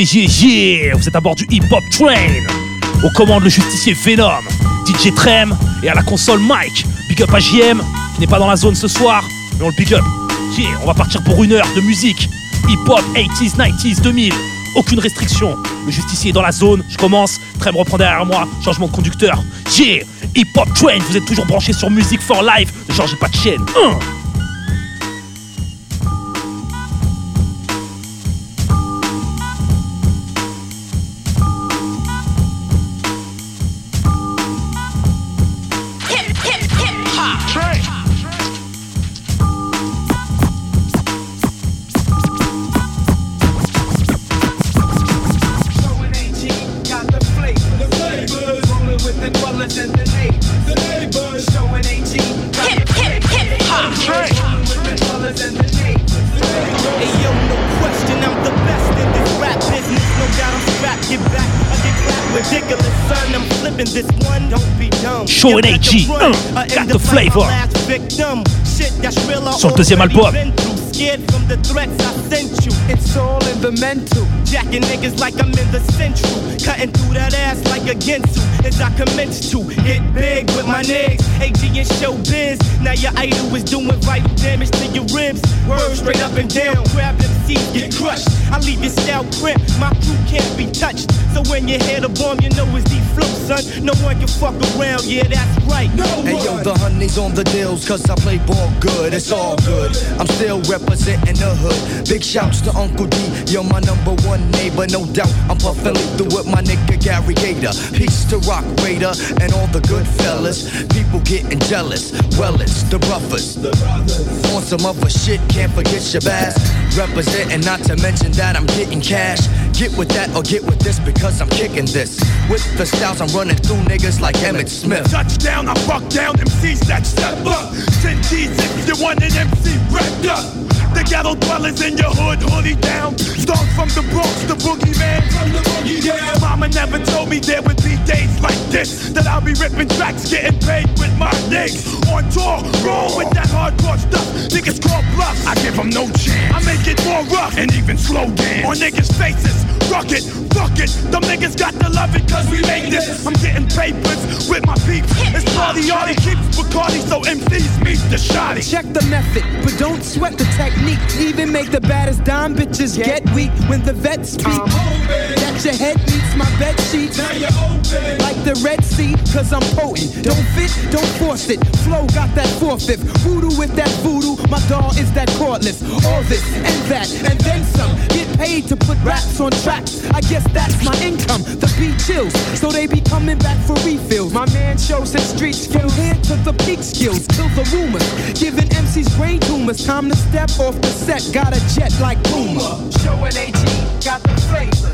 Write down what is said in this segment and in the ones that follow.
Yeah, Vous êtes à bord du Hip Hop Train. Aux commandes le justicier Venom DJ Trem et à la console Mike. Big up à JM qui n'est pas dans la zone ce soir Mais on le big up. Yeah, on va partir pour une heure de musique. Hip Hop 80s, 90s, 2000 aucune restriction. Le justicier est dans la zone, je commence, Trem reprend derrière moi, changement de conducteur. Yeah, Hip Hop Train, vous êtes toujours branché sur Music for Life, ne changez pas de chaîne. Sur le deuxième album. from the threats I sent you. It's all in the mental. Jacking niggas like I'm in the central. Cutting through that ass like a Ginsu. As I commence to get big with my niggas. AG and showbiz. Now your idol is doing vital damage to your ribs. Word straight up and down. Grab them seats, get crushed. I leave your style crimp. My crew can't be touched. So when you hear the bomb, you know it's the flow, son. No one can fuck around. Yeah, that's right. No hey, yo, the honey's on the deals. Cause I play ball good. It's all good. I'm still representing the hood. Big shouts to Uncle D, you're my number one neighbor, no doubt. I'm puffin' through with my nigga Gary Gator. Peace to Rock Raider and all the good fellas. People getting jealous, well, it's the roughest. On some other shit, can't forget your bass. Representing, not to mention that I'm getting cash. Get with that or get with this because I'm kicking this. With the styles, I'm running through niggas like Emmitt Smith. Touchdown, I fuck down MCs that step up. 10 G's if you want an MC wrapped up. The ghetto dwellers in your hood, hoodie down. Dog from the Bronx, the boogeyman from the boogie down. Mama never told me there would be days like this. That I'll be ripping tracks, getting paid with my niggas. On tour, roll with that hardcore stuff. Niggas call bluffs, I give them no chance. I make it more rough and even slow dance. On niggas' faces, rock it, fuck it. Them niggas got to love it cause we make this. I'm getting papers with my peeps. It's party, all he keeps Bacardi, so MCs meet the shotty. Check the method, but don't sweat the technique. Even make the baddest dime bitches get weak when the vets speak. Your head meets my bed sheets. Now you're open. Like the Red Sea, cause I'm potent. Don't fit, don't force it. Flow got that four-fifth. Voodoo with that voodoo. My doll is that cordless. All this and that, and then some. Get paid to put raps on tracks. I guess that's my income. The beat chills, so they be coming back for refills. My man shows his street skills. From here to the peak skills, kill the rumors. Giving MCs brain tumors. Time to step off the set. Got a jet like Puma. Showing AG, got the flavor.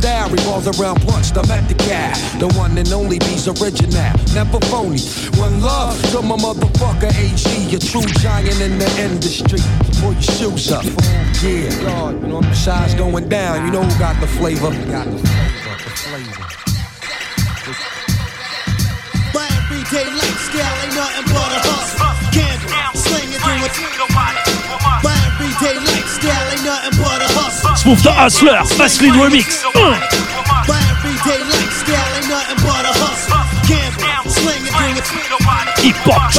style revolves around punch, I'm at the cat. The one and only B's original, never phony. One love to my motherfucker AG, a true giant in the industry. Pull your shoes up. Yeah, God, you know, the shots going down, you know who got the flavor. Got the flavor, the flavor. My everyday lifestyle ain't nothing but a hustle. Gamble, sling it, do Smoothe da Hustler, Vaseline Remix. Uh. Hip Hop.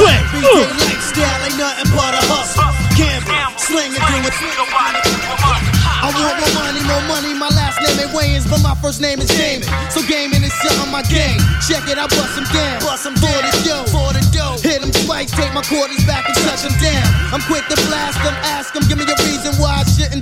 I want more money, more money. My last name ain't Wayans, but my first name is Damon. So gaming is something my game. Check it, I bust him down. Bust him for the dough, for the dough. Hit him twice, take my quarters back and touch him down. I'm quick to blast him, ask him, give me a reason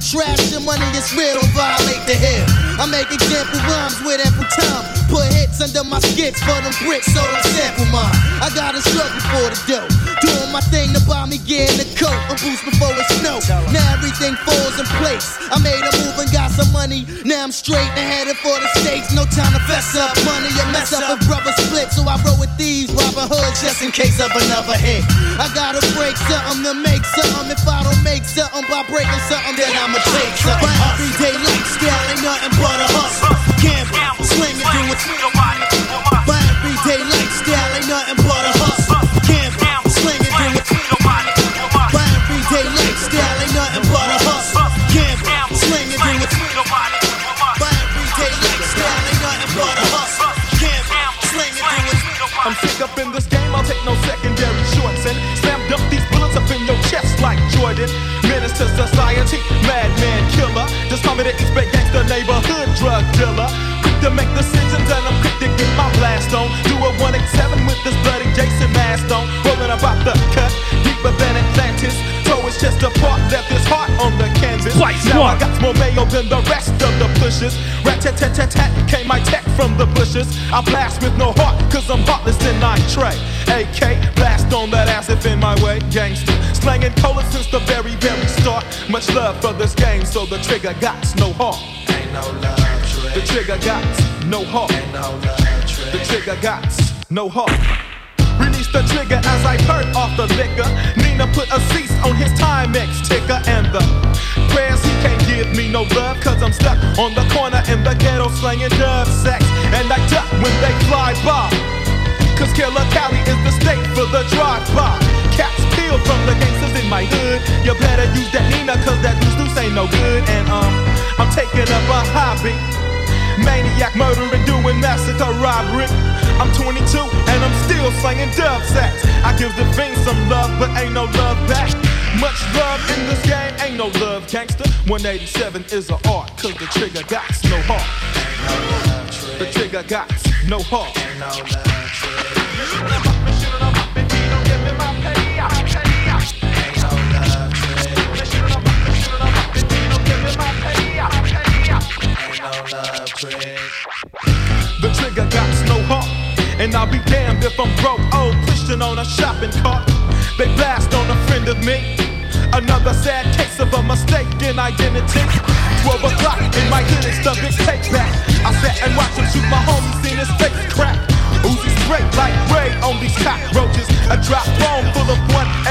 trash your money. It's real, don't violate the hill. I make example rhymes with ample time. Put hits under my skits for them bricks, so don't sample mine. I gotta struggle for the dough. Doing my thing to buy me gear in the coat and boost before it snow. Now everything falls in place. I made a move and got some money. Now I'm straight and headed for the States. No time to fess up. Money you mess up if brother split. So I roll with these Hoods just in case of another hit. I gotta break something to make something. If I don't make something by breaking something, then I'ma take something. My everyday lifestyle ain't nothing but a hustle. Gamble, sling and do it. Just call me the East Bay gangster neighborhood drug dealer. Quick to make decisions and I'm quick to get my blast on. Do a 187 with this bloody Jason mask on. Rolling about the cut, deeper than Atlantis. Throw his chest apart, left his heart on the canvas. Twice now one. I got more mayo than the rest of the pushers. Rat tat tat tat tat came my tech from the bushes. I blast with no heart, cause I'm heartless in I tray. AK, blast on that ass if in my way. Gangster, slanging cola since the very, very start. Much love for this game, so the trigger got no heart. Ain't no love trick. The trigger got no heart. Ain't no love trick. The trigger got no heart. Release the trigger as I hurt off the liquor. Nina put a cease on his Timex ticker and the prayers he can't give me no love. Cause I'm stuck on the corner in the ghetto slanging dove sex. And I duck when they fly by. Cause Killer Cali is the state for the drive-by. Caps peeled from the gangsters in my hood. You better use that Nina cause that loose loose ain't no good. And um, I'm taking up a hobby. Maniac murdering, doing massacre robbery. I'm 22 and I'm still slanging dub sacks. I give the fiend some love, but ain't no love back. Much love in this game, ain't no love, gangster. 187 is a art, cause the trigger got no heart. The trigger got no heart. The trigger got no heart. And I'll be damned if I'm broke, old Christian on a shopping cart. They blast on a friend of me. Another sad case of a mistaken identity. 12 o'clock in my hood, it's the big take back. I sat and watched him shoot my homie, seen his face crack. Uzi spray like Ray on these cockroaches. A drop bomb full of 187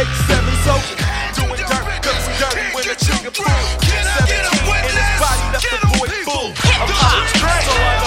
soldiers. Doing dirt, cause I'm dirty when the trigger pulls. 17 in his body, left the boy full track.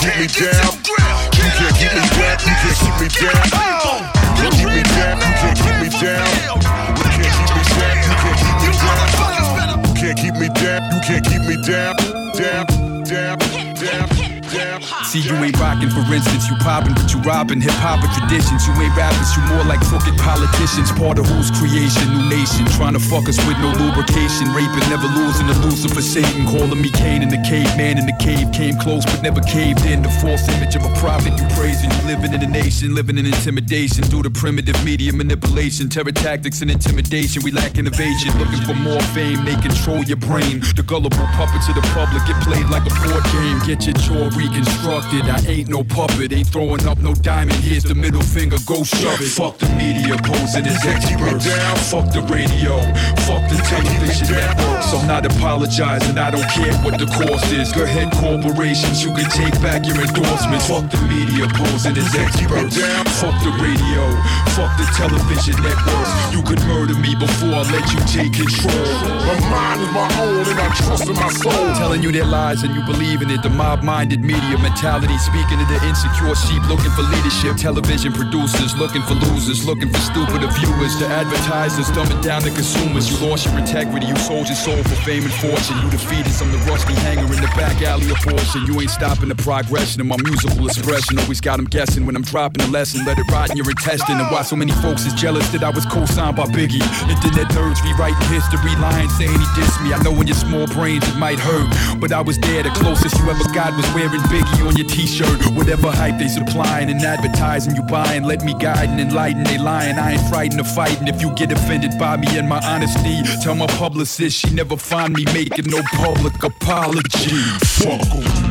keep me down. You can't keep me wet. You can't keep me down. You can't keep me down. You can't keep me down. You can't keep me down. You can't keep me down. You can't keep me down. You ain't rockin', for instance, you poppin', but you robbin' hip hop and traditions. You ain't rappers, you more like crooked politicians. Part of whose creation, new nation. Trying to fuck us with no lubrication. Raping, never losing the loser for Satan. Calling me Cain in the cave, man in the cave. Came close, but never caved in. The false image of a prophet you praising. You living in a nation, living in intimidation. Through the primitive media manipulation, terror tactics and intimidation. We lack innovation, looking for more fame. They control your brain. The gullible puppets of the public get played like a board game. Get your jaw reconstructed. I ain't no puppet, ain't throwing up no diamond. Here's the middle finger, go shove it. Fuck the media posing as experts. Down. Fuck the radio, fuck the television networks. I'm not apologizing, I don't care what the cost is. Go ahead, corporations, you can take back your endorsements. Fuck the media posing as experts. Down. Fuck the radio, fuck the television networks. You could murder me before I let you take control. My mind is my own and I trust in my soul. Telling you their lies and you believe in it. The mob minded media mentality. Speaking to the insecure sheep looking for leadership. Television producers looking for losers, looking for stupider viewers. The advertisers dumbing down the consumers. You lost your integrity. You sold your soul for fame and fortune. You defeated some the rusty hanger in the back alley of portion. You ain't stopping the progression of my musical expression. Always got them guessing when I'm dropping a lesson. Let it rot in your intestine. And why so many folks is jealous that I was co signed by Biggie. Internet nerds rewriting history, lying, saying he dissed me. I know in your small brains it might hurt, but I was there. The closest you ever got was wearing Biggie on your t shirt. Whatever hype they supplying and advertising you buying. Let me guide and enlighten. They lying. I ain't frightened of fighting. If you get offended by me and my honesty, tell my publicist she never find me making no public apology. Fuck 'em.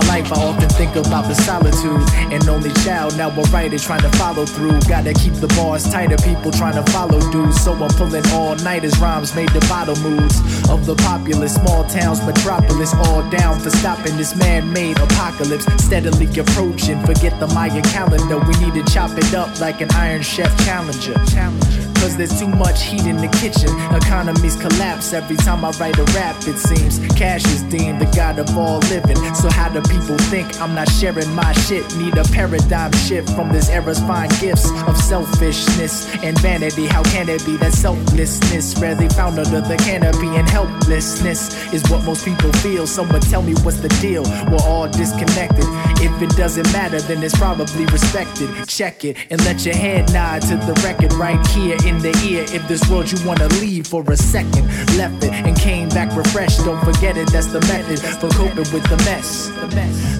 My life, I often think about the solitude. An only child, now a writer trying to follow through. Gotta keep the bars tighter, people trying to follow dudes. So I'm pulling all nighters, rhymes made the bottle moods of the populous small towns, metropolis. All down for stopping this man made apocalypse. Steadily approaching, forget the Mayan calendar. We need to chop it up like an Iron Chef Challenger. challenger. Cause there's too much heat in the kitchen. Economies collapse every time I write a rap, it seems. Cash is deemed the god of all living. So, how do people think I'm not sharing my shit? Need a paradigm shift from this era's fine gifts of selfishness and vanity. How can it be that selflessness rarely found under the canopy and helplessness is what most people feel? Someone tell me what's the deal? We're all disconnected. If it doesn't matter, then it's probably respected. Check it and let your head nod to the record right here in the ear. If this world you wanna leave for a second, left it and came back refreshed. Don't forget it, that's the method for coping with the mess.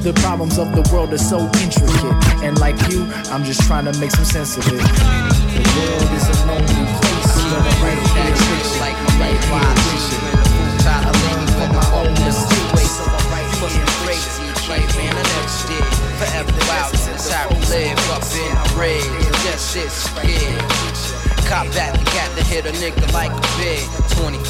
The problems of the world are so intricate, and like you, I'm just trying to make some sense of it. The world is a lonely place, but I write a fiction like my life violation. Try to live for my own mistakes. Must be crazy, kid, man. I never did. Forever wild since I live up in red. Just sit scared. Cop that, the got to hit a nigga like a big 25,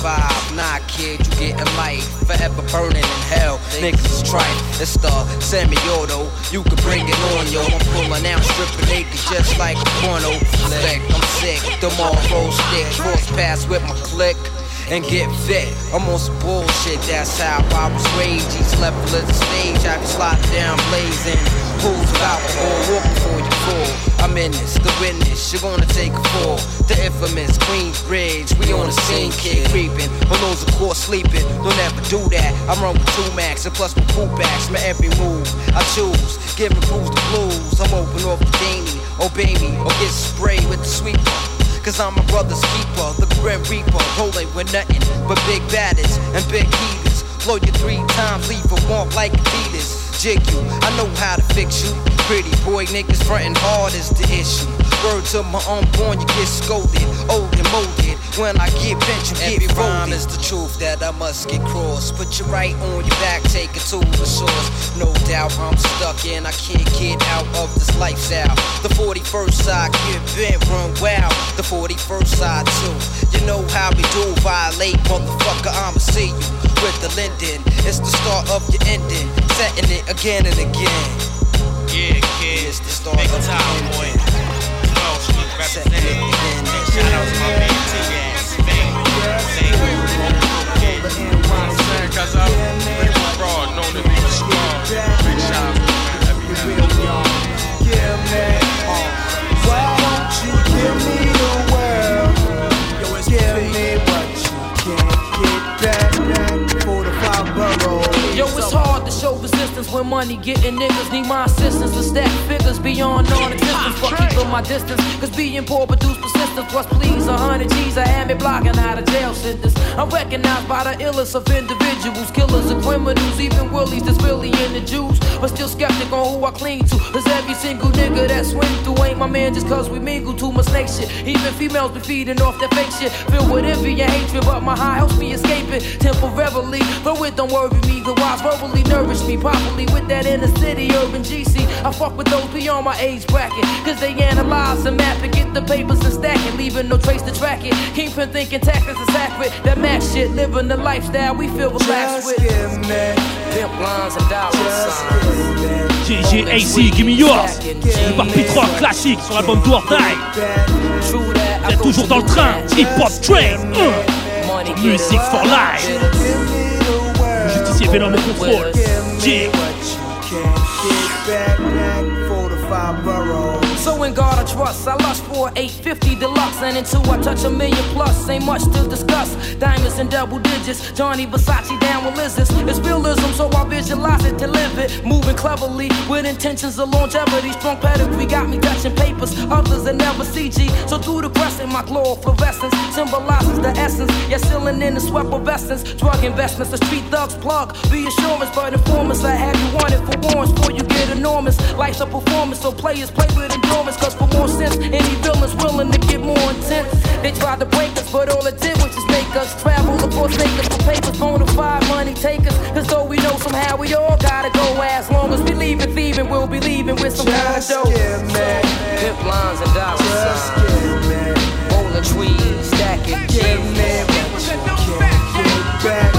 nah kid, you getting light Forever burning in hell, niggas is trite It's the semi-auto, you can bring it on yo I'm pulling out, stripping naked just like a porno flick I'm sick, the all roll stick, cross pass with my click and get fit. I'm on some bullshit, that's how I was raised. Each level of the stage, I can slide down blazing. Pools of alcohol, walk before you fall. I'm in this, the witness, you're gonna take a fall. The infamous Queensbridge, we on the scene, kid creeping. On those of course sleeping, don't ever do that. I'm run with two max and plus my cool backs, my every move I choose. Giving fools the blues, I'm open off the dainty. Oh, Obey me or get sprayed with the sweeper. Cause I'm my brother's keeper, the Grim Reaper, rolling with nothing but big baddies and big heaters. Blow you three times, leave a warmth like Adidas. Jig you, I know how to fix you. Pretty boy niggas frontin' hard is the issue. Word to my unborn, you get scolded, old and molded. When I get bent, you get Every rhyme is the truth that I must get crossed. Put your right on your back, take it to the source. No doubt I'm stuck in, I can't get out of this lifestyle. The 41st side, get bent, run wild. The 41st side too. You know how we do, violate, motherfucker, I'ma see you with the Linden. It's the start of your ending, setting it again and again. Yeah, kid. It's the start Big of time, boy. 12 Street representing. Shout out to my man T-Gas. Thank you. Thank you. Okay. You know what I'm saying? Cause I'm pretty broad, known to be the strong. Big shout out to my heavy heavy. Yo, it's hard distance when money getting niggas need my assistance to stack figures beyond non-existence. Ah, Fuck keeping my distance, cause being poor produce persistence. Plus, please, a hundred G's, I had me blocking out of jail sentence. I'm recognized by the illest of individuals, killers and criminals, even willies that's really in the Jews. But still skeptic on who I cling to. Cause every single nigga that swing through ain't my man just cause we mingle too much snake shit. Even females be feeding off that fake shit. Filled with envy and hatred, but my high helps me escape it temporarily. But it don't worry me, the wise verbally nourish me properly with that inner city urban GC. I fuck with those beyond my age bracket. Cause they analyze and map and get the papers and stack it, leaving no trace to track it. Kingpin thinking tactics is accurate. That max shit, living the lifestyle we feel relaxed with. Pimp lines and dollar signs. JJAC, give me yours. Le P3 classique sur l'album Do or Die. Toujours dans le train. Hip Hop Train. Music for life. Justicier Venom au contrôle. Yeah. So in God I trust, I lust for 850 deluxe, and until I touch a million plus, ain't much to discuss. Diamonds in double digits, Gianni Versace down with lizards. It's realism, so I visualize it to live it. Moving cleverly with intentions of longevity. Strong pedigree got me touching papers, others that never CG. So through the crescent, my glow of symbolizes the essence. Yeah, sealing in the sweat of essence. Drug investments, the street thugs plug. Reassurance, but informants, I have you wanted for warrants before you get enormous. Life's a performance, so players play with endurance. Cause for more sense, any villain's willing to get more intense. They tried to break us, but all it did was just make us travel across acres for papers, bona fide money takers. Cause though we know somehow we all gotta go, as long as we leave it thieving, we'll be leaving with some kind of dough. Pimp lines and dollar signs. Rolling trees, stacking, give me True that,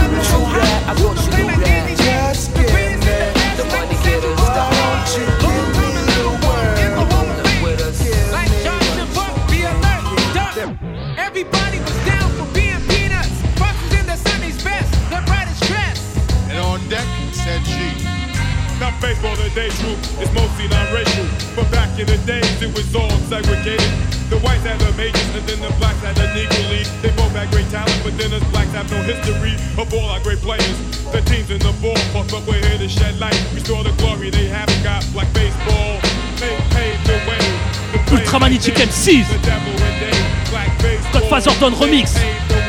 Not baseball today, true. It's mostly non-racial. But back in the days, it was all segregated. The whites had the majors, and then the blacks had the Negro League. They both had great talent, but then us blacks have no history of all our great players. The teams in the ballpark, but we're here to shed light. Restore the glory they haven't got. Black baseball, they paved the way. The Ultramagnetic MCs. The devil and they, black baseball, Godfather Don remix. the.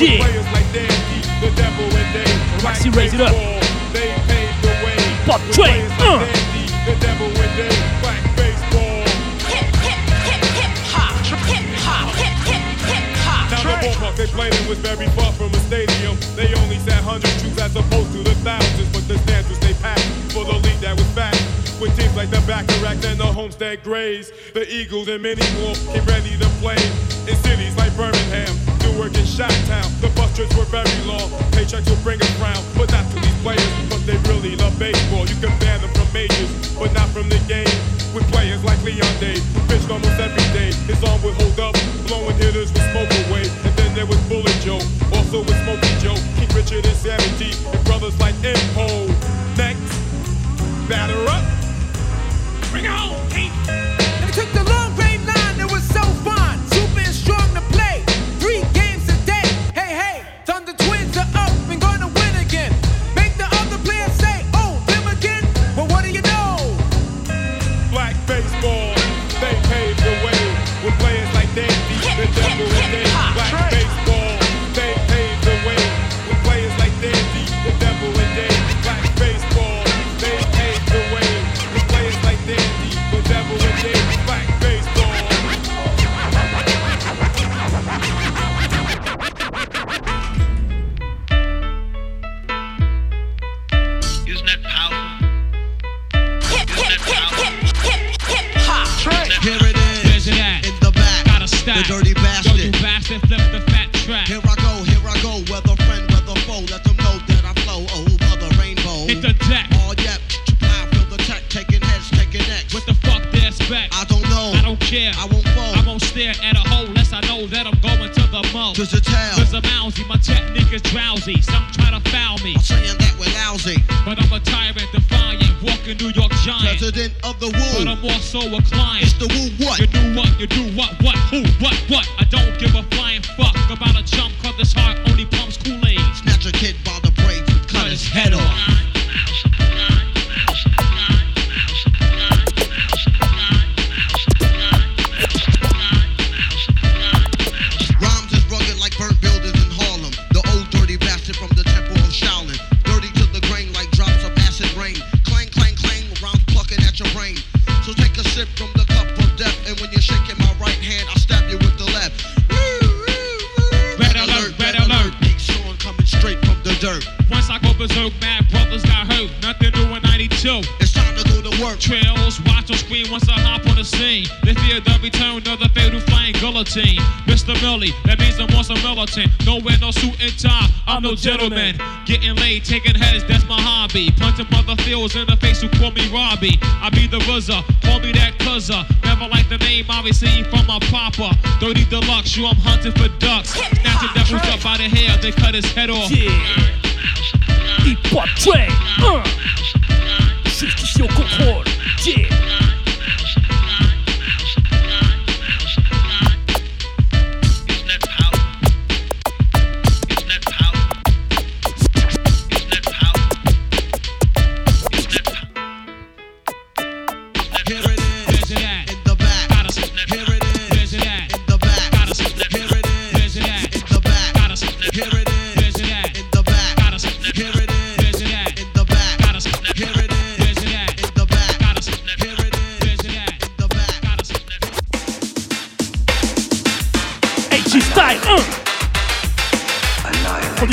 Yeah. Players like Dandy, the devil and they, black Maxi raise it up. Train. Uh. The. Now the ballpark they played in was very far from a stadium. They only sat hundred troops as opposed to the thousands, but the stands was they packed for the league that was back. With teams like the Bacharach and the Homestead Grays, the Eagles and many more came ready to play. In cities like Birmingham, Newark in Chi-Town, the bus trips were very long. Paychecks would bring us round, but not to these players, but they really love baseball. You can ban them from majors, but not from the game. With players like Leon Day, who pitched almost every day. His arm would hold up, blowing hitters with smoke away. And then there was Bullet Joe, also with Smokey Joe, King Richard and Sammy G, and brothers like Impo. Next, batter up. Bring it home, King. Baseball, cause I'm militant. Don't wear no suit and tie, I'm, I'm no gentleman. gentleman. Getting laid, taking heads, that's my hobby. Punching motherfuckers in the face who call me Robbie. I be the RZA, call me that cuzza. Never like the name, obviously from my papa. Dirty Deluxe, you I'm hunting for ducks. Snatch the devil's up by the hair, they cut his head off. Yeah. Hip up, train, uh. Juste ici yeah.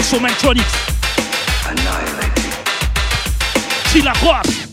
Soulmantronics. Annihilated. Si la.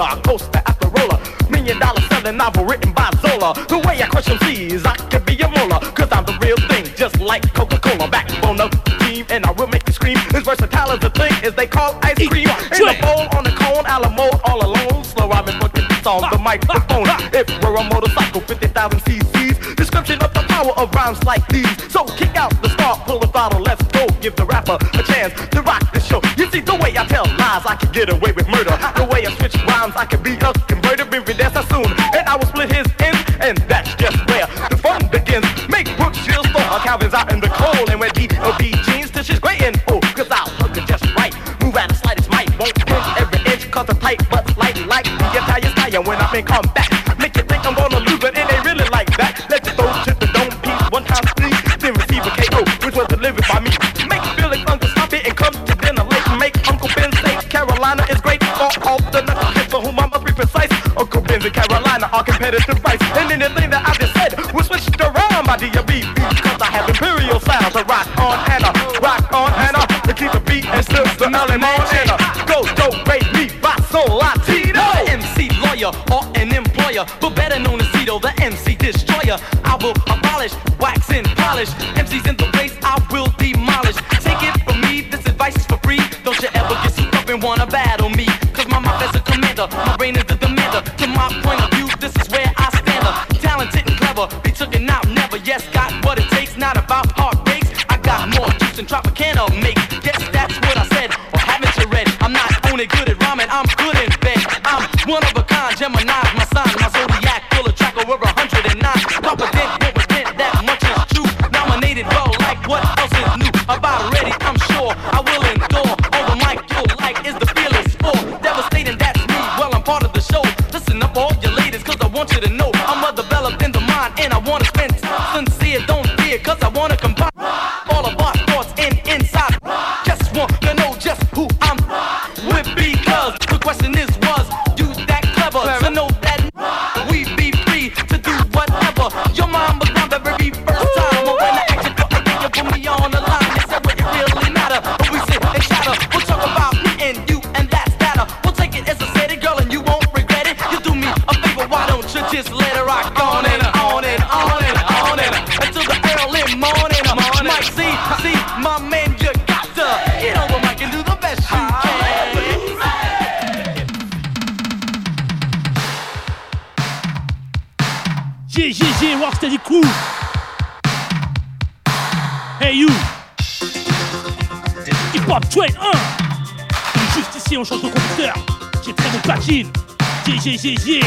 roller, coaster after roller. Million dollar selling novel written by Zola. The way I crush them C's, I could be a molar. Cause I'm the real thing, just like Coca Cola. Backbone of the team, and I will make you scream. As versatile as the thing is, they call ice cream. In the bowl, on the cone, Alamo, all alone. Slow rhyming fucking beats on the microphone. If we're a motorcycle, 50,000 cc's. Description of the power of rhymes like these. So kick out the start, pull the throttle, let's go. Give the rapper a chance to rock. See, the way I tell lies, I can get away with murder. The way I switch rhymes, I can be a converter, be that's soon. And I will split his ends, and that's just where the fun begins. Make Brooks chill for her. Calvin's out in the cold, and wear D.O.B. jeans till she's gray and old. Cause I'll hook just right. Move at the slightest might, won't pinch every inch, cause I'm tight, but light like the entire style. When I think I'm back. Athens and Carolina are competitive rights. And anything that I just said was switched around by DMB because I have imperial styles to rock on Hannah, rock on Hannah, to keep the beat and still the Ellen Montana. Go, go, rate me, basso latino. MC lawyer or an employer, but better known as Tito, the MC destroyer. I will abolish, wax and polish MCs in To my point of view, this is where I stand up. Talented and clever, be took it out, never. Yes, got what it takes, not about heartbreaks. I got more juice than Tropicana makes. guess that's what I said, or haven't you read? I'm not only good at 谢谢谢谢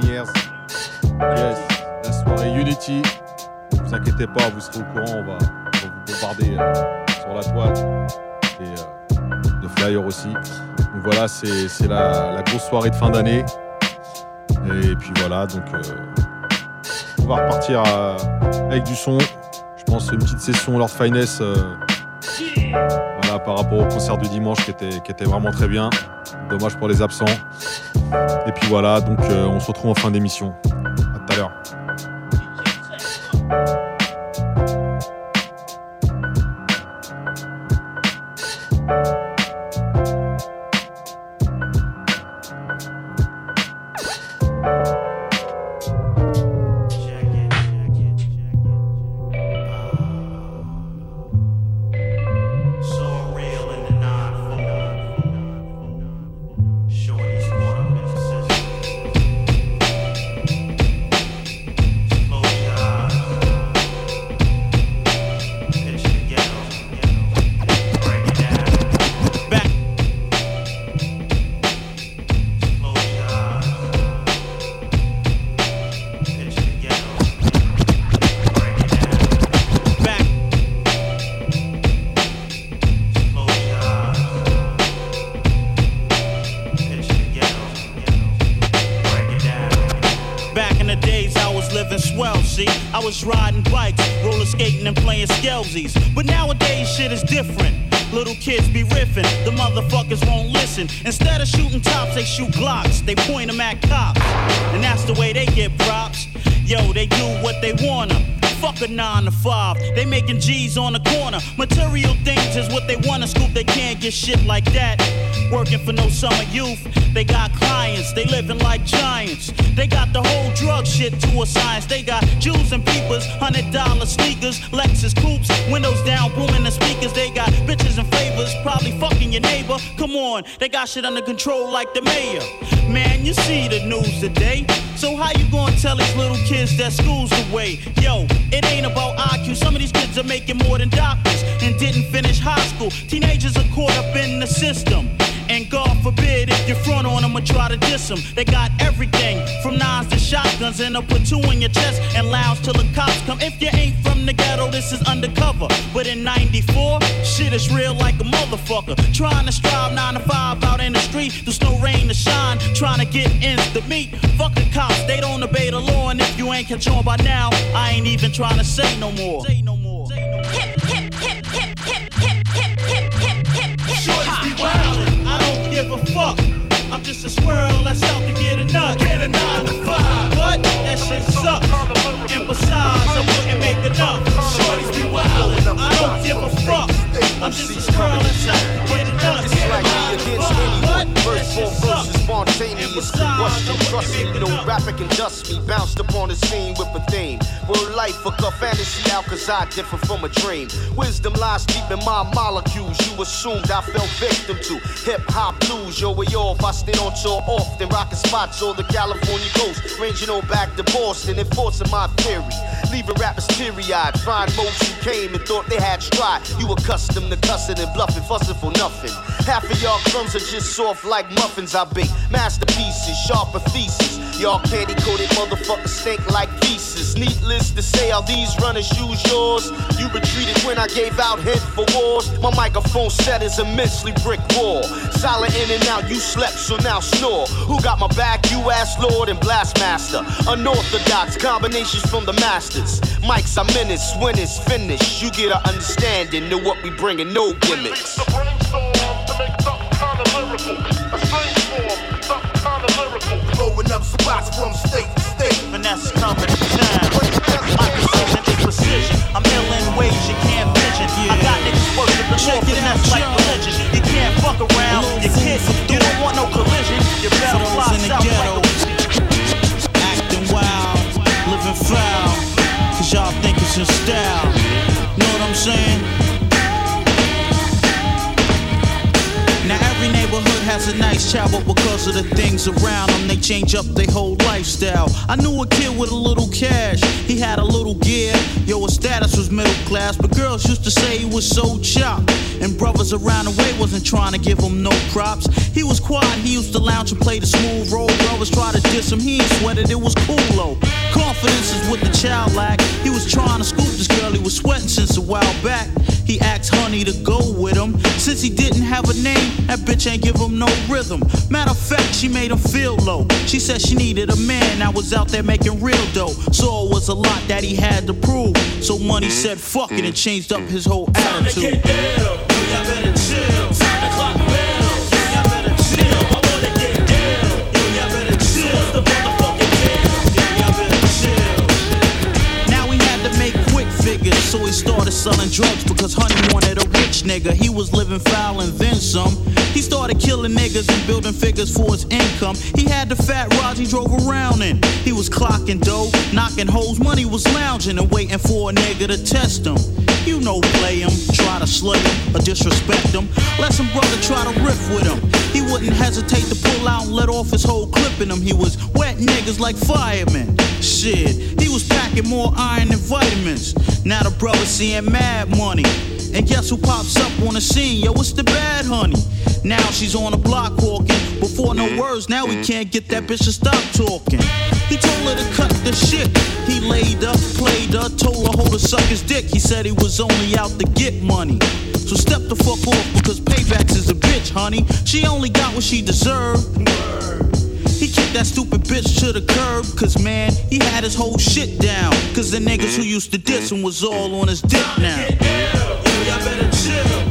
Yes, la soirée Unity. Ne vous inquiétez pas, vous serez au courant, on va, vous bombarder euh, sur la toile. Et euh, de flyer aussi. Donc voilà, c'est la, la, grosse soirée de fin d'année. Et puis voilà, donc euh, on va repartir euh, avec du son. Je pense une petite session Lord Finesse. par rapport au concert du dimanche qui était, qui était vraiment très bien. Dommage pour les absents. Et puis voilà, donc euh, on se retrouve en fin d'émission. Youth. They got clients. They living like giants. They got the whole drug shit to a science. They got Jews and peepers, hundred dollar sneakers, Lexus coupes, windows down, booming the speakers. They got bitches and flavors, probably fucking your neighbor. Come on, they got shit under control like the mayor. Man, you see the news today. So how you gonna tell these little kids that school's the way? Yo, it ain't about IQ. Some of these kids are making more than doctors and didn't finish high school. Teenagers are caught up in the system. God forbid if you front on them or try to diss them. They got everything from nines to shotguns and a platoon in your chest and lounge till the cops come. If you ain't from the ghetto, this is undercover. But in 94, shit is real like a motherfucker. Trying to strive 9 to 5 out in the street. There's no rain to shine. Trying to get ends to meet. Fuck the cops, they don't obey the law. And if you ain't catch on by now, I ain't even trying to say no more. Say no more. Give a fuck. I'm just a squirrel that's out to get a nut. Get a nine to five. What? That shit sucks. And besides, I wouldn't make enough. Shorties be wildin', I don't give a fuck. I'm just a squirrel that's out to get a nut. Like against anyone. First shit verses, spontaneous. Question, trust me, no rapper can dust me. Bounced upon the scene with a theme. Word life, fuck a fantasy out, cause I differ from a dream. Wisdom lies deep in my molecules. You assumed I fell victim to hip hop blues. Yo, way off, I stay on tour often. Rocking spots on the California coast. Ranging on back to Boston, enforcing my theory. Leaving rappers teary eyed. Find most who came and thought they had stride. You accustomed to cussing and bluffing, fussing for nothing. Half of y'all crumbs are just soft like muffins I bake. Masterpieces, sharper thesis. Y'all candy coated motherfuckers stink like pieces. Needless to say, all these runners use yours. You retreated when I gave out hint for wars. My microphone set is immensely brick wall. Silent in and out, you slept, so now snore. Who got my back? You ass Lord and Blastmaster. Unorthodox combinations from the masters. Mics are menace, when it's finished. You get an understanding of what we bringing, no gimmicks. Up. Finesse coming to town. My precision is precision. I'm ill in ways you can't vision. I got niggas worship the Lord finesse like religion. You can't fuck around. You kid. You don't want no collision. You better fly in the south a acting wild, living foul, cause y'all think it's in style. Know what I'm saying? Now every neighborhood has a nice child, but because of the things around them, they change up their whole lifestyle. I knew a kid with a little cash, he had a little gear. Yo, his status was middle class, but girls used to say he was so chopped. And brothers around the way wasn't trying to give him no props. He was quiet, he used to lounge and play the smooth role. Brothers tried to diss him, he ain't sweated, it was cool though. Confidence is what the child lacked. He was trying to scoop this girl, he was sweating since a while back. He asked Honey to go with him. Since he didn't have a name, that bitch ain't give him no rhythm. Matter of fact, she made him feel low. She said she needed a man that was out there making real dough. So it was a lot that he had to prove. So Money said fuck it and changed up his whole attitude. He started selling drugs because Honey wanted a rich nigga. He was living foul and then some. He started killing niggas and building figures for his income. He had the fat rods he drove around in. He was clocking dough, knocking hoes. Money was lounging and waiting for a nigga to test him. You know, play him, try to slay him or disrespect him. Let some brother try to riff with him. He wouldn't hesitate to pull out and let off his whole clip in him. He was wet niggas like firemen. Shit, he was packing more iron than vitamins. Now the brother seeing mad money. And guess who pops up on the scene? Yo, it's the bad honey. Now she's on the block walking. Before no mm-hmm. words, now we mm-hmm. can't get that bitch to stop talking. He told her to cut the shit. He laid up, played her, told her hold to suck his dick. He said he was only out to get money. So step the fuck off because paybacks is a bitch, honey. She only got what she deserved. He kicked that stupid bitch to the curb, cause man, he had his whole shit down. Cause the niggas who used to diss him was all on his dick now. Y'all better chill.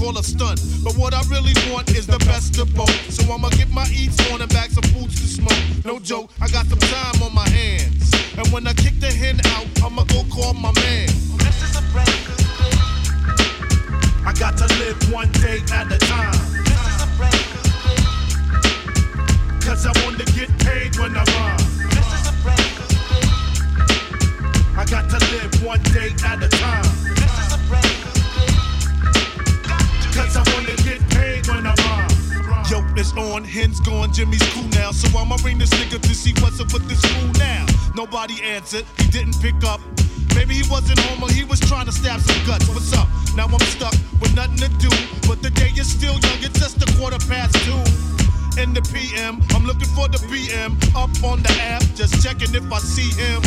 Call a stunt? But what I really want is the best of both. So I'ma get my eats on and back some foods to smoke. No joke, I got some time on my hands. And when I kick the hen out, I'ma go call my man. This is a brand day. I got to live one day at a time. This is a brand day. Cause I want to get paid when I rhyme. This is a brand day. I got to live one day at a time. It's on, hens gone, Jimmy's cool now. So I'ma ring this nigga to see what's up with this fool now. Nobody answered, he didn't pick up. Maybe he wasn't home or he was trying to stab some guts. What's up? Now I'm stuck with nothing to do. But the day is still young, it's just a quarter past two. In the PM, I'm looking for the BM. Up on the app, just checking if I see him.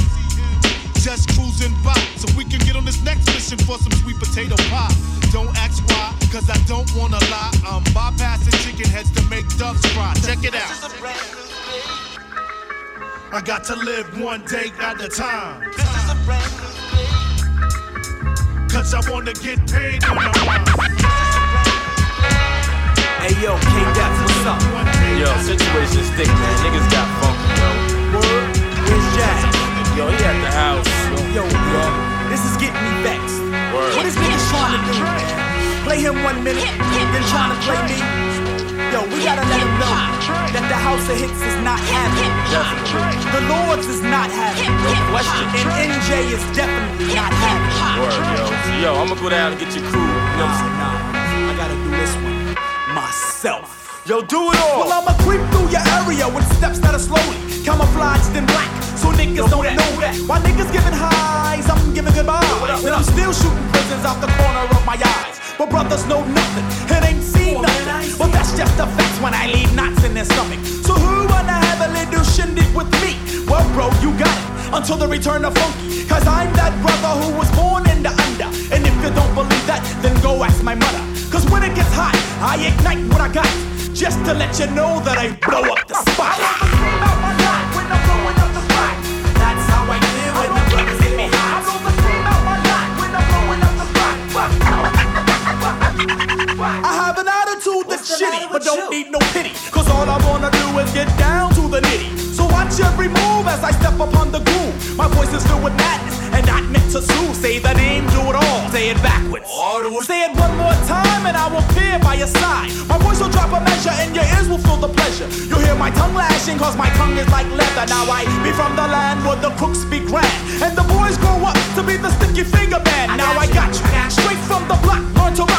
Just cruising by, so we can get on this next mission for some sweet potato pie. Don't ask why, cause I don't wanna lie. I'm bypassing chicken heads to make doves fry. Check it out. I got to live one day at a time. This is a brand new Cause I wanna get paid when I rhyme. Hey yo, King Dax, what's up? Yo, situation stick, man. Niggas got funky, yo. Word? Where's Jack? Yo, he at the house. Yo, yo, this is getting me vexed. Word. What is niggas trying to do. Play him one minute, then trying to play me. Yo, we gotta let him know that the House of Hits is not having. The Lords is not having. No question. And NJ is definitely not having. Word, yo. Yo, I'm gonna go down and get your crew. You know what I'm saying? I gotta do this one myself. Yo, do it all. Well, I'ma creep through your area with steps that are slowly camouflaged in black. So niggas don't know that. While niggas giving highs, I'm giving goodbyes. And I'm still shooting prisons out the corner of my eyes. But brothers know nothing and ain't seen nothing. But that's just the facts when I leave knots in their stomach. So who wanna have a little shindig with me? Well, bro, you got it. Until the return of Funky. Cause I'm that brother who was born in the under. And if you don't believe that, then go ask my mother. Cause when it gets hot, I ignite what I got. Just to let you know that I blow up the spot. But don't need no pity. Cause all I wanna do is get down to the nitty. So watch every move as I step upon the groove. My voice is filled with madness and not meant to sue. Say the name, do it all. Say it backwards. Say it one more time and I will appear by your side. My voice will drop a measure and your ears will feel the pleasure. You'll hear my tongue lashing cause my tongue is like leather. Now I be from the land where the crooks be grand. And the boys grow up to be the sticky finger man. Now I got you. Straight from the block, learn to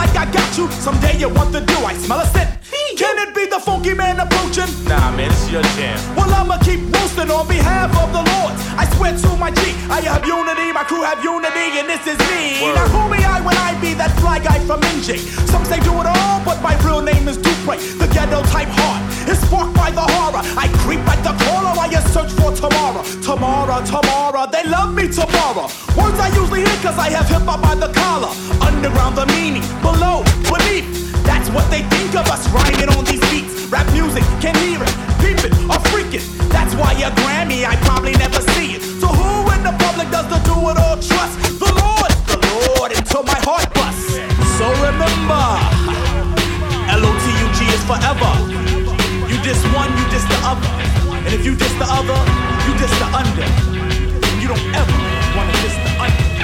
like I got you, someday you want to do. I smell a scent. Can it be the funky man approaching? Nah, man, this is your jam. Well, I'ma keep roasting on behalf of the Lord. I swear to my G, I have unity, my crew have unity, and this is me. Word. Now, who be I when I be that fly guy from NJ? Some say do it all, but my real name is Dupre, the ghetto type heart. It's sparked by the horror. I creep like the caller while you search for tomorrow. Tomorrow, tomorrow, they love me tomorrow. Words I usually hear cause I have hip hop by the collar. Underground, the meaning, below, beneath. That's what they think of us rhyming on these beats. Rap music, can hear it, peep it, or freak it. That's why a Grammy, I probably never see it. So who in the public does the do it all trust? The Lord, the Lord, until my heart busts. So remember, L-O-T-U-G is forever. You diss one, you diss the other. And if you diss the other, you diss the under. And you don't ever wanna diss the under.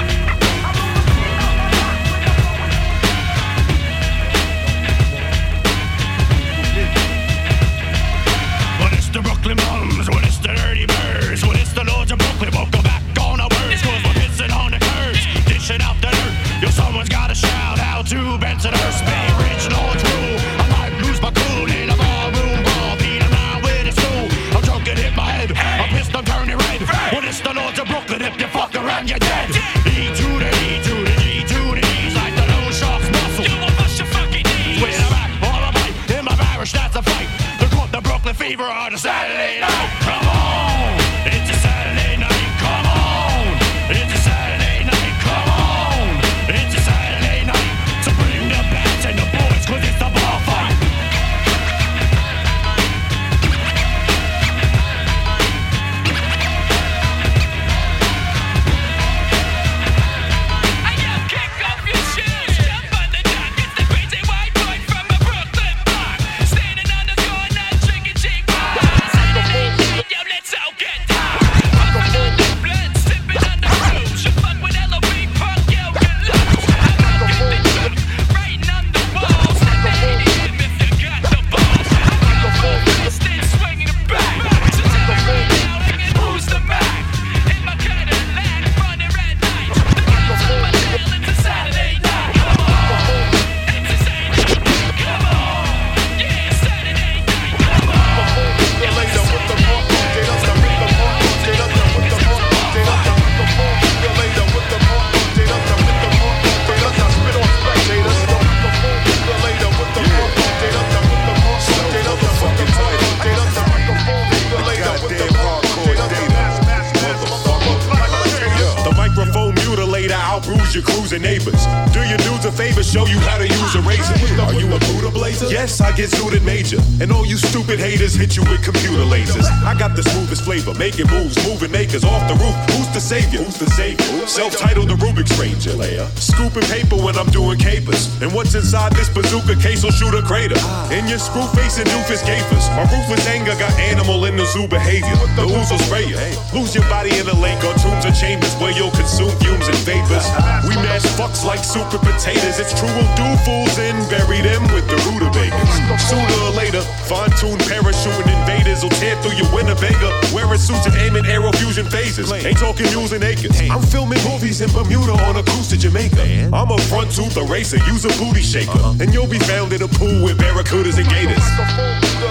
Bruise your cruising neighbors. Do your dudes a favor, show you how to use a razor. Are you a Buddha blazer? Yes, I get suited major. And all you stupid haters hit you with computer lasers. I got the smoothest flavor, making moves, moving makers off the roof. Who's the savior? Who's the savior? Self-titled the Rubik's Ranger. Scooping paper when I'm doing capers. And what's inside this bazooka case will shoot a crater. In your screw facing doofus gapers. My ruthless anger got animal in the zoo behavior. The ooze will spray you. Lose your body in a lake or tombs or chambers where you'll consume fumes and vapors. We mash fucks like super potatoes. It's true, we'll do fools and bury them with the rutabagas. Sooner or later, fine tuned parachuting invaders will tear through your Winnebago. Wearing suits and aiming aero fusion phases. Ain't talking mules and acres. I'm filming movies in Bermuda on a cruise to Jamaica. I'm a front tooth eraser, use a booty shaker. Uh-huh. And you'll be found in a pool with barracudas and gators. I'm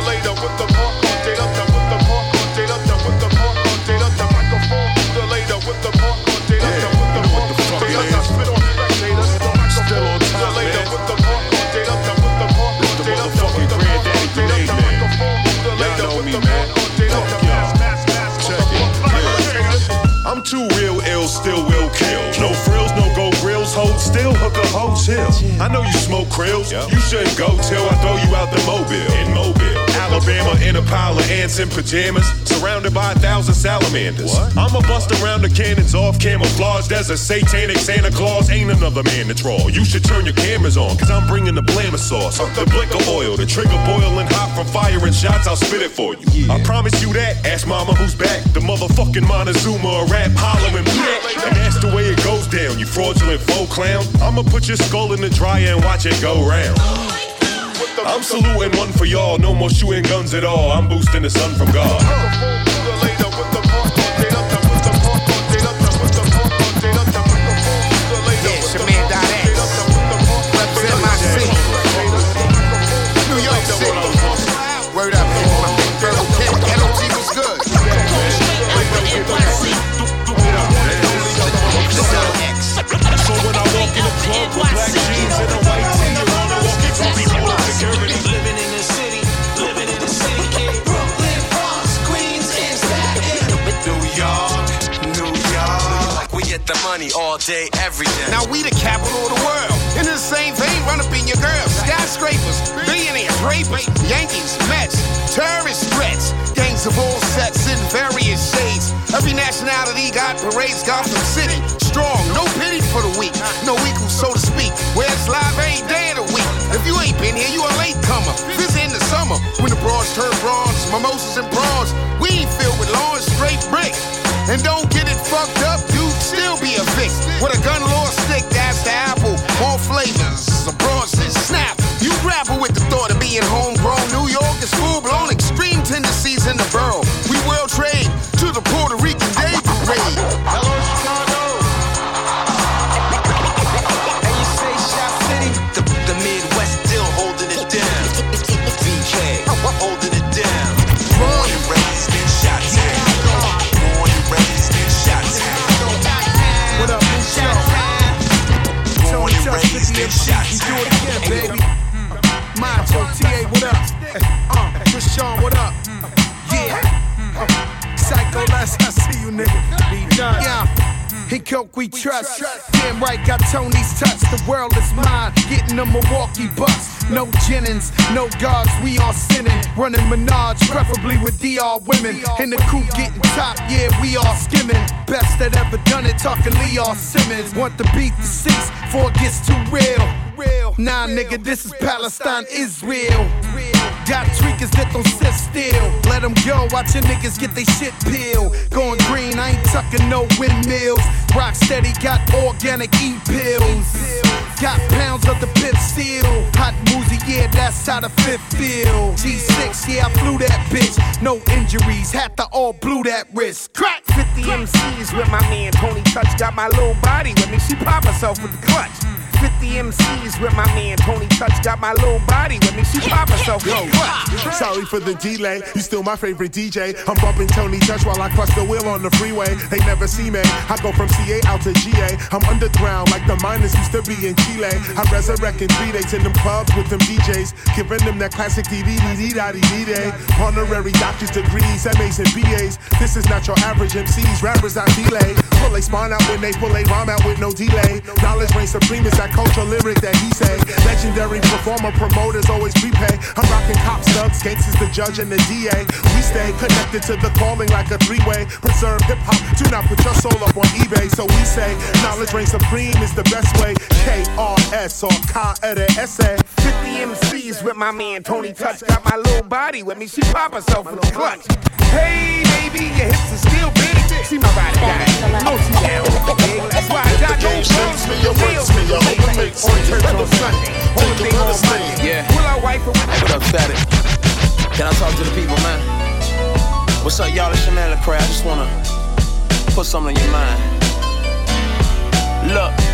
too real ill, still will kill. No frills, no hold still, hook a hotel. I know you smoke krills, you shouldn't go till I throw you out the mobile. In Mobile, Alabama, in a pile of ants in pajamas, surrounded by a thousand salamanders. I'ma bust around the cannons off camouflage. There's a satanic Santa Claus, ain't another man to draw. You should turn your cameras on, cause I'm bringing the blammer sauce. The blinker oil, the trigger boiling hot from firing shots, I'll spit it for you. I promise you that. Ask mama who's back. The motherfucking Montezuma, a rap hollering black. And that's the way it goes down, you fraudulent clown. I'ma put your skull in the dryer and watch it go round. I'm saluting one for y'all, no more shooting guns at all. I'm boosting the sun from God. All day, every day. Now we the capital of the world. In the same vein, run up in your girls. Skyscrapers, billionaires, rapers, Yankees, Mets, terrorist threats. Gangs of all sets in various shades. Every nationality got parades, Gotham City. Strong, no pity for the weak. No equal, so to speak. Where it's live every day of the week. If you ain't been here, you a late comer. Visit in the summer when the broads turn bronze, mimosas and bronze. We ain't filled with lawn, straight brick. And don't get it fucked up, still be a vic. With a gun law stick, that's the apple. More flavors, a Bronson snap. You grapple with the thought of being homegrown. New York is full blown, extreme tendencies in the borough. Coke we trust. Damn right, got Tony's touch. The world is mine. Getting a Milwaukee Bucks. No Jennings, no guards, we all sinning. Running Menage, preferably with DR women. In the coupe getting top, yeah, we all skimming. Best that ever done it, talking Leo Simmons. Want the beat to cease before it gets too real. Nah, nigga, this is Palestine, Israel. Got tweakers that don't sit still. Let them go, watch your niggas get they shit peeled. Going green, I ain't tucking no windmills. Rock steady, got organic E pills. Got pounds of the pip steel. Hot Muzi, yeah, that's how the fifth feel. G6, yeah, I flew that bitch. No injuries, had to all blew that wrist. Crack 50 MCs with my man Tony Touch. Got my little body with me. She pop herself with the clutch. 50 MCs with my man Tony Touch. Got my little body with me. She pop herself the clutch. Sorry for the delay. You still my favorite DJ. I'm bumping Tony Touch while I crush the wheel on the freeway. They never see me. I go from CA out to GA. I'm underground like the miners used to be in Chile. I resurrect in three days in them clubs with them DJs, giving them that classic day. Honorary doctor's degrees, MAs and BAs. This is not your average MCs. Rappers I delay. Pull they spawn out when they pull they rhyme out with no delay. Knowledge reigns supreme is that culture lyric that he say. Legendary performer, promoters always prepay. I'm rocking cop subs, gangsters, the judge and the DA. We stay connected to the calling like a three-way. Preserve hip hop, do not put your soul up on eBay. So we say, knowledge reigns supreme is the best way. K-R-S or K-R-S-A. 50 MCs with my man Tony Touch. Got my little body with me. She pop herself with the clutch. Hey, baby, your hips are still big. See my body guy. Oh, she down. That's why I got no shows. me, your works On Sunday. Only thing on Monday. Yeah. Will I wife with What up, Static? Can I talk to the people, man? What's up, y'all? It's man, Lecrae. I just wanna put something on your mind. Look.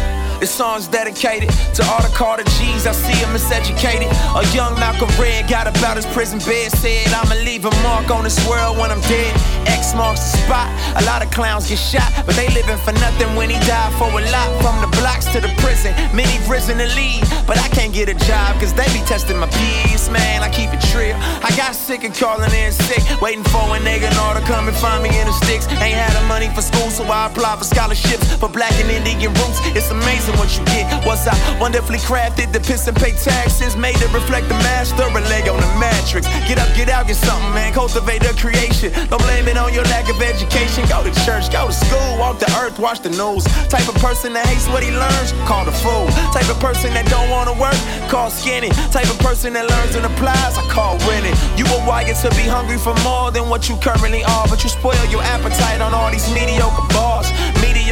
This song's dedicated to all the Carter G's. I see him miseducated. A young Malcolm Red got about his prison bed. Said, I'ma leave a mark on this world when I'm dead. X marks the spot. A lot of clowns get shot, but they living for nothing when he died for a lot. From the blocks to the prison, many risen to lead. But I can't get a job, cause they be testing my peace, man. I keep it real. I got sick of calling in sick, waiting for a nigga to come and find me in the sticks. Ain't had the money for school, so I applied for scholarships for black and Indian roots. It's amazing what you get. Was I wonderfully crafted? The piss and pay taxes made to reflect the master. A leg on the matrix. Get up, get out, get something, man. Cultivate a creation. Don't blame it on your lack of education. Go to church, go to school, walk the earth, watch the news. Type of person that hates what he learns, called a fool. Type of person that don't wanna work, call skinny. Type of person that learns and applies, I call winning. You were wired to be hungry for more than what you currently are, but you spoil your appetite on all these mediocre bars.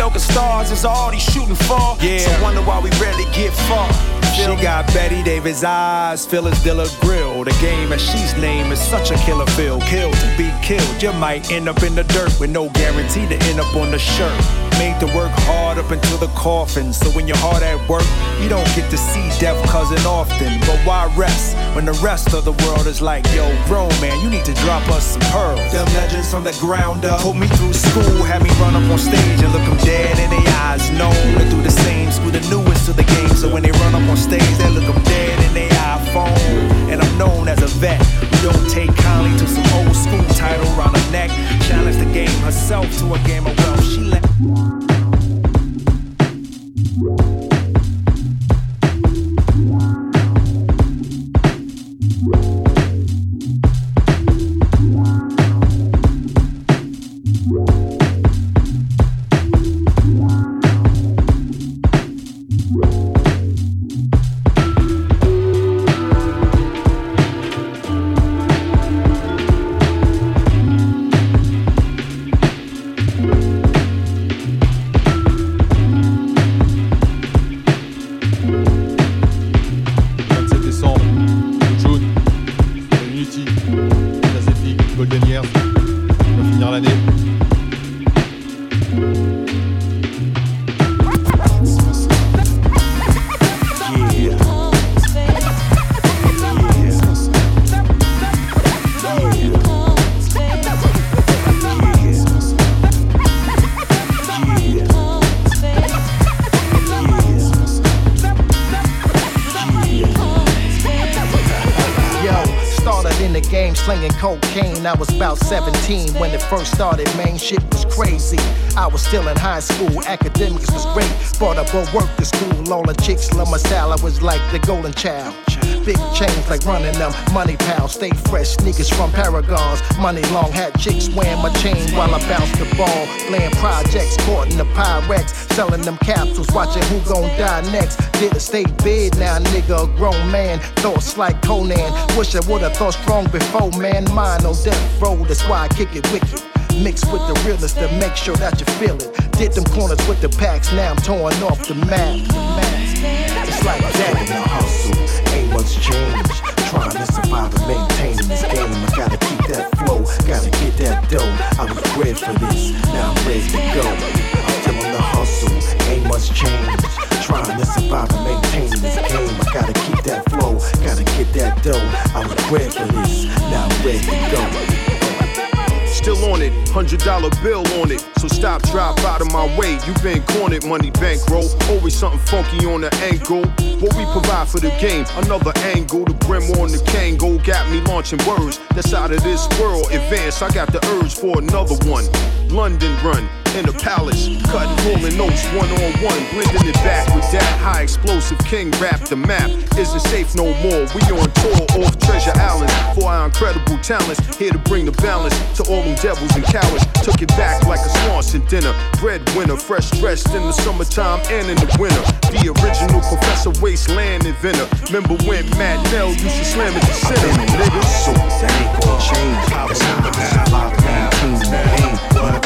Mediocre stars is all he's shooting for. Yeah. So wonder why we rarely get far. She got Bette Davis eyes, Phyllis Diller grill. The game as she's named is such a killer feel. Killed to be killed, you might end up in the dirt with no guarantee to end up on the shirt. Made to work hard up until the coffin. So when you're hard at work, you don't get to see death cousin often. But why rest when the rest of the world is like, yo, grown man, you need to drop us some pearls. Them legends from the ground up put me through school, had me run up on stage and look them dead in the eyes. Known to do the same, school the newest to the game. So when they run up on stage, they look them dead in their iPhone. And I'm known as a vet who don't take kindly to some old school title around the neck. Challenge the game herself to a game of wealth. She let. Slinging the child. Big chains like running them, money pals, stay fresh. Sneakers from Paragons, money long hat chicks wearing my chain while I bounce the ball. Playing projects, courting the Pyrex, selling them capsules, watching who gon' die next. Did a state bid, now, nigga, a grown man. Thoughts like Conan, wish I would've thought strong before, man. Mind on death row, that's why I kick it wicked. Mixed with the realest to make sure that you feel it. Did them corners with the packs, now I'm torn off the map. The hustle, ain't much change. Trying to survive and maintain this game. I gotta keep that flow, gotta get that dough. I was bred for this, now I'm ready to go. I'm still on the hustle, ain't much change. Trying to survive and maintain this game. I gotta keep that flow, gotta get that dough. I was bred for this, now I'm ready to go. Still on it, hundred dollar bill on it. So stop, drop out of my way. You been cornered, money bankroll. Always something funky on the ankle. What we provide for the game, another angle. The brim on the Kangol got me launching words. That's out of this world. Advance, I got the urge for another one. London run in the palace, cutting rolling notes one on one, blending it back with that high explosive king rap. The map isn't safe no more. We on tour off Treasure Island for our incredible talents. Here to bring the balance to all them devils and cowards. Took it back like a Swanson dinner. Breadwinner, fresh dressed in the summertime and in the winter. The original Professor Wasteland inventor. Remember when Matt Nell used to slam at the center, niggas? So that ain't gonna change. I survive and maintain the game.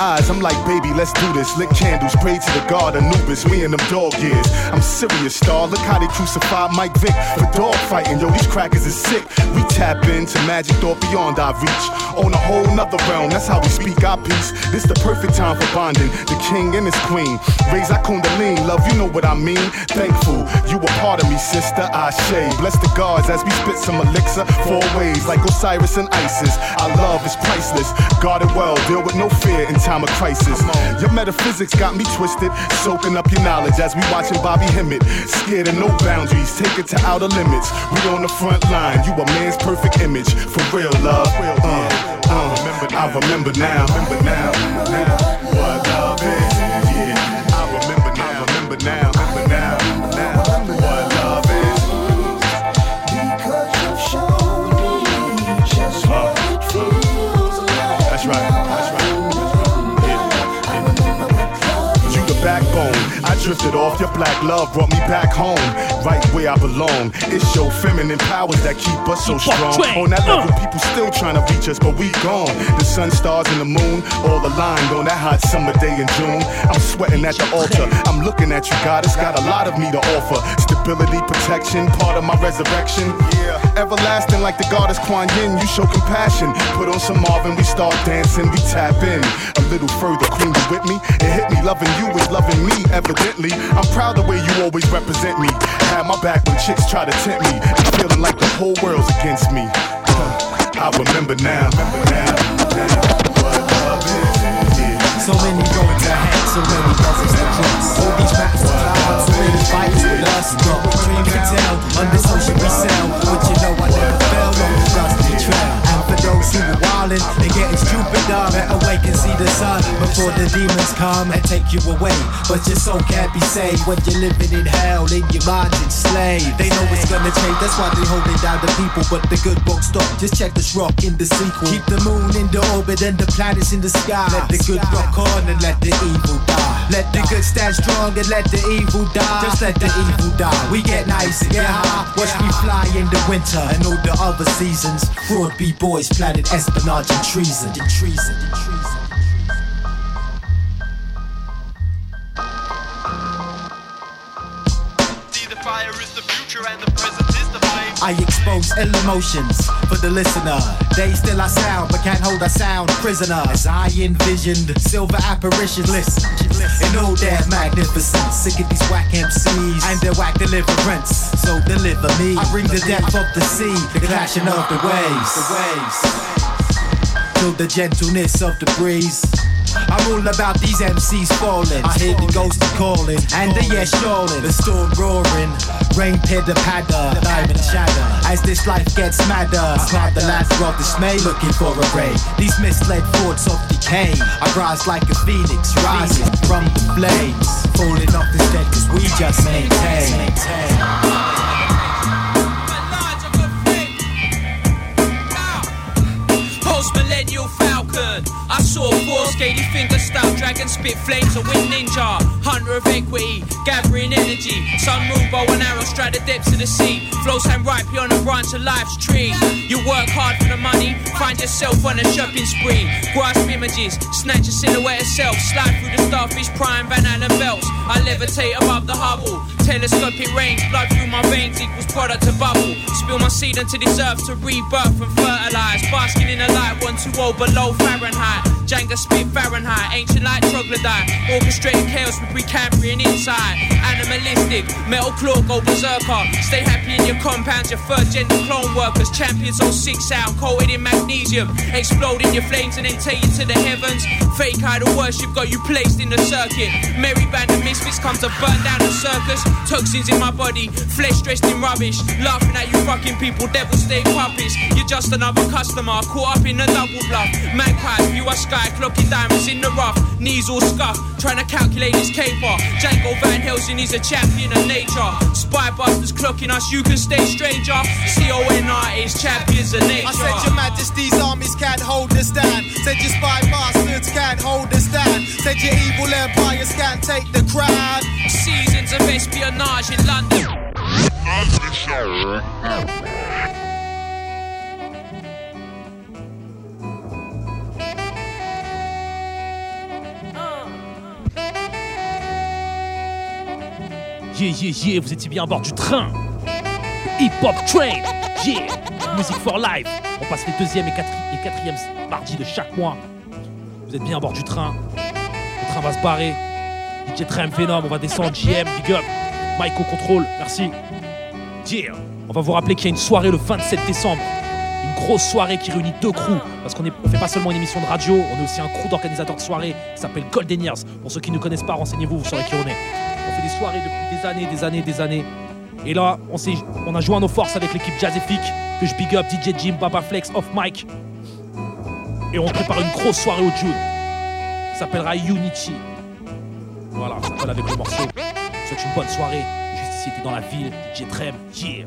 Eyes, I'm like, baby, let's do this. Lit candles, pray to the god Anubis. We in them dog years. I'm serious, star. Look how they crucified Mike Vick for dog fighting. Yo, these crackers is sick. We tap into magic thought beyond our reach. On a whole nother realm, that's how we speak our piece. This the perfect time for bonding. The king and his queen. Raise our kundalini, love, you know what I mean. Thankful, you a part of me, sister. Ashe. Bless the gods as we spit some elixir. Four ways, like Osiris and Isis. Our love is priceless. Guard it well, deal with no fear time of crisis. Your metaphysics got me twisted, soaking up your knowledge as we watching Bobby Hemmitt. Scared of no boundaries, take it to outer limits. We on the front line, you a man's perfect image. For real love, uh, uh, I remember now. Remember now. What love is, yeah. I remember now, now, remember now, drifted off. Your black love brought me back home, right where I belong. It's your feminine powers that keep us so strong. On that level, people still trying to reach us, but we gone. The sun, stars, and the moon all aligned on that hot summer day in June. I'm sweating at the altar. I'm looking at you, God. It's got a lot of me to offer. Stability, protection, part of my resurrection. Yeah, everlasting like the goddess Kuan Yin. You show compassion. Put on some Marvin, we start dancing, we tap in. A little further, queen, you with me? It hit me, loving you is loving me, evidently. I'm proud the way you always represent me. Had my back when chicks try to tempt me. And feeling like the whole world's against me. I remember now, remember now, now. So many roads ahead, so many buses to cross. All these maps to cloud, so many fights with us. No dream to tell, this ocean we sail. But you know I never Who were wildin' and getting stupider, better wake and see the sun before the demons come and take you away. But your soul can't be saved when you're living in hell, in your mind's enslaved. They know it's gonna change, that's why they holding down the people. But the good won't stop. Just check this rock in the sequel. Keep the moon in the orbit and the planets in the sky. Let the good rock on and let the evil die. Let the good stand strong and let the evil die. Just let the evil die. We get nice and get high. Watch me fly in the winter and all the other seasons. Fraud B-boys planning espionage and treason. Treason. Treason. I expose ill emotions for the listener. They still I sound, but can't hold a sound prisoner. As I envisioned silver apparitions, listen, in all their magnificence. Sick of these whack MCs and their whack deliverance. So deliver me. I bring the depth of the sea, the clashing of the waves. The waves. The gentleness of the breeze. I'm all about these MCs falling. I hear the ghosts calling, and the yes shawling. The storm roaring, rain pitter patter, diamond shatter. As this life gets madder, I climb the ladder of dismay, looking for a ray. These misled thoughts of decay. I rise like a phoenix, rising from the flames. Falling off instead, cause we just maintain. Millennium Falcon. I saw four scaly fingers stout dragon spit flames a wind ninja. Hunter of equity, gathering energy. Sun moon bow and arrow strike the depths of the sea. Flows hand ripe on a branch of life's tree. You work hard for the money, find yourself on a shopping spree. Grasp images, snatch a silhouette of self. Slide through the starfish prime, Van Allen belts. I levitate above the Hubble. Telescopic range, blood through my veins equals product to bubble. Spill my seed into this earth to rebirth and fertilize. Basking in a light, one too old oh below Fahrenheit. Jenga spit Fahrenheit, ancient like troglodyte. Orchestrating chaos with Precambrian inside. Animalistic, metal claw go berserker. Stay happy in your compounds, your third gender clone workers. Champions on six sound, coated in magnesium. Explode in your flames and then take you to the heavens. Fake idol worship got you placed in the circuit. Merry band of misfits come to burn down the circus. Toxins in my body, flesh dressed in rubbish. Laughing at you fucking people, devil stay puppies. You're just another customer, caught up in a double bluff. Magpie, you are sky, clocking diamonds in the rough. Knees all scuffed, trying to calculate his caper. Django Van Helsing, he's a champion of nature. Spy busters clocking us, you can stay stranger. C-O-N-R is champions of nature. I said your majesty's armies can't hold us down. Said your spy bastards can't hold us down. Said your evil empires can't take the crown. Seasons of espionage in London. Yeah, yeah, yeah, vous étiez bien à bord du train. Hip Hop Train. Yeah. Music for Life. On passe les deuxième et, quatri- et quatrième mardi de chaque mois. Vous êtes bien à bord du train. Le train va se barrer. DJ Trem Phenom, on va descendre. JM, big up. Mike au contrôle, merci. Yeah. On va vous rappeler qu'il y a une soirée le 27 décembre. Une grosse soirée qui réunit deux crews. Parce qu'on ne fait pas seulement une émission de radio, on est aussi un crew d'organisateurs de soirées qui s'appelle Golden Years. Pour ceux qui ne connaissent pas, renseignez-vous, vous saurez qui on est. Des soirées depuis des années, des années, des années. Et là, on, on a joint nos forces avec l'équipe Jazzifique, que je big up, DJ Jim, Baba Flex, Off Mic. Et on prépare une grosse soirée au June. Ça s'appellera Unity. Voilà, ça s'appelle avec le morceau. Souhaite une bonne soirée. Juste ici, était dans la ville. DJ Trem, yeah.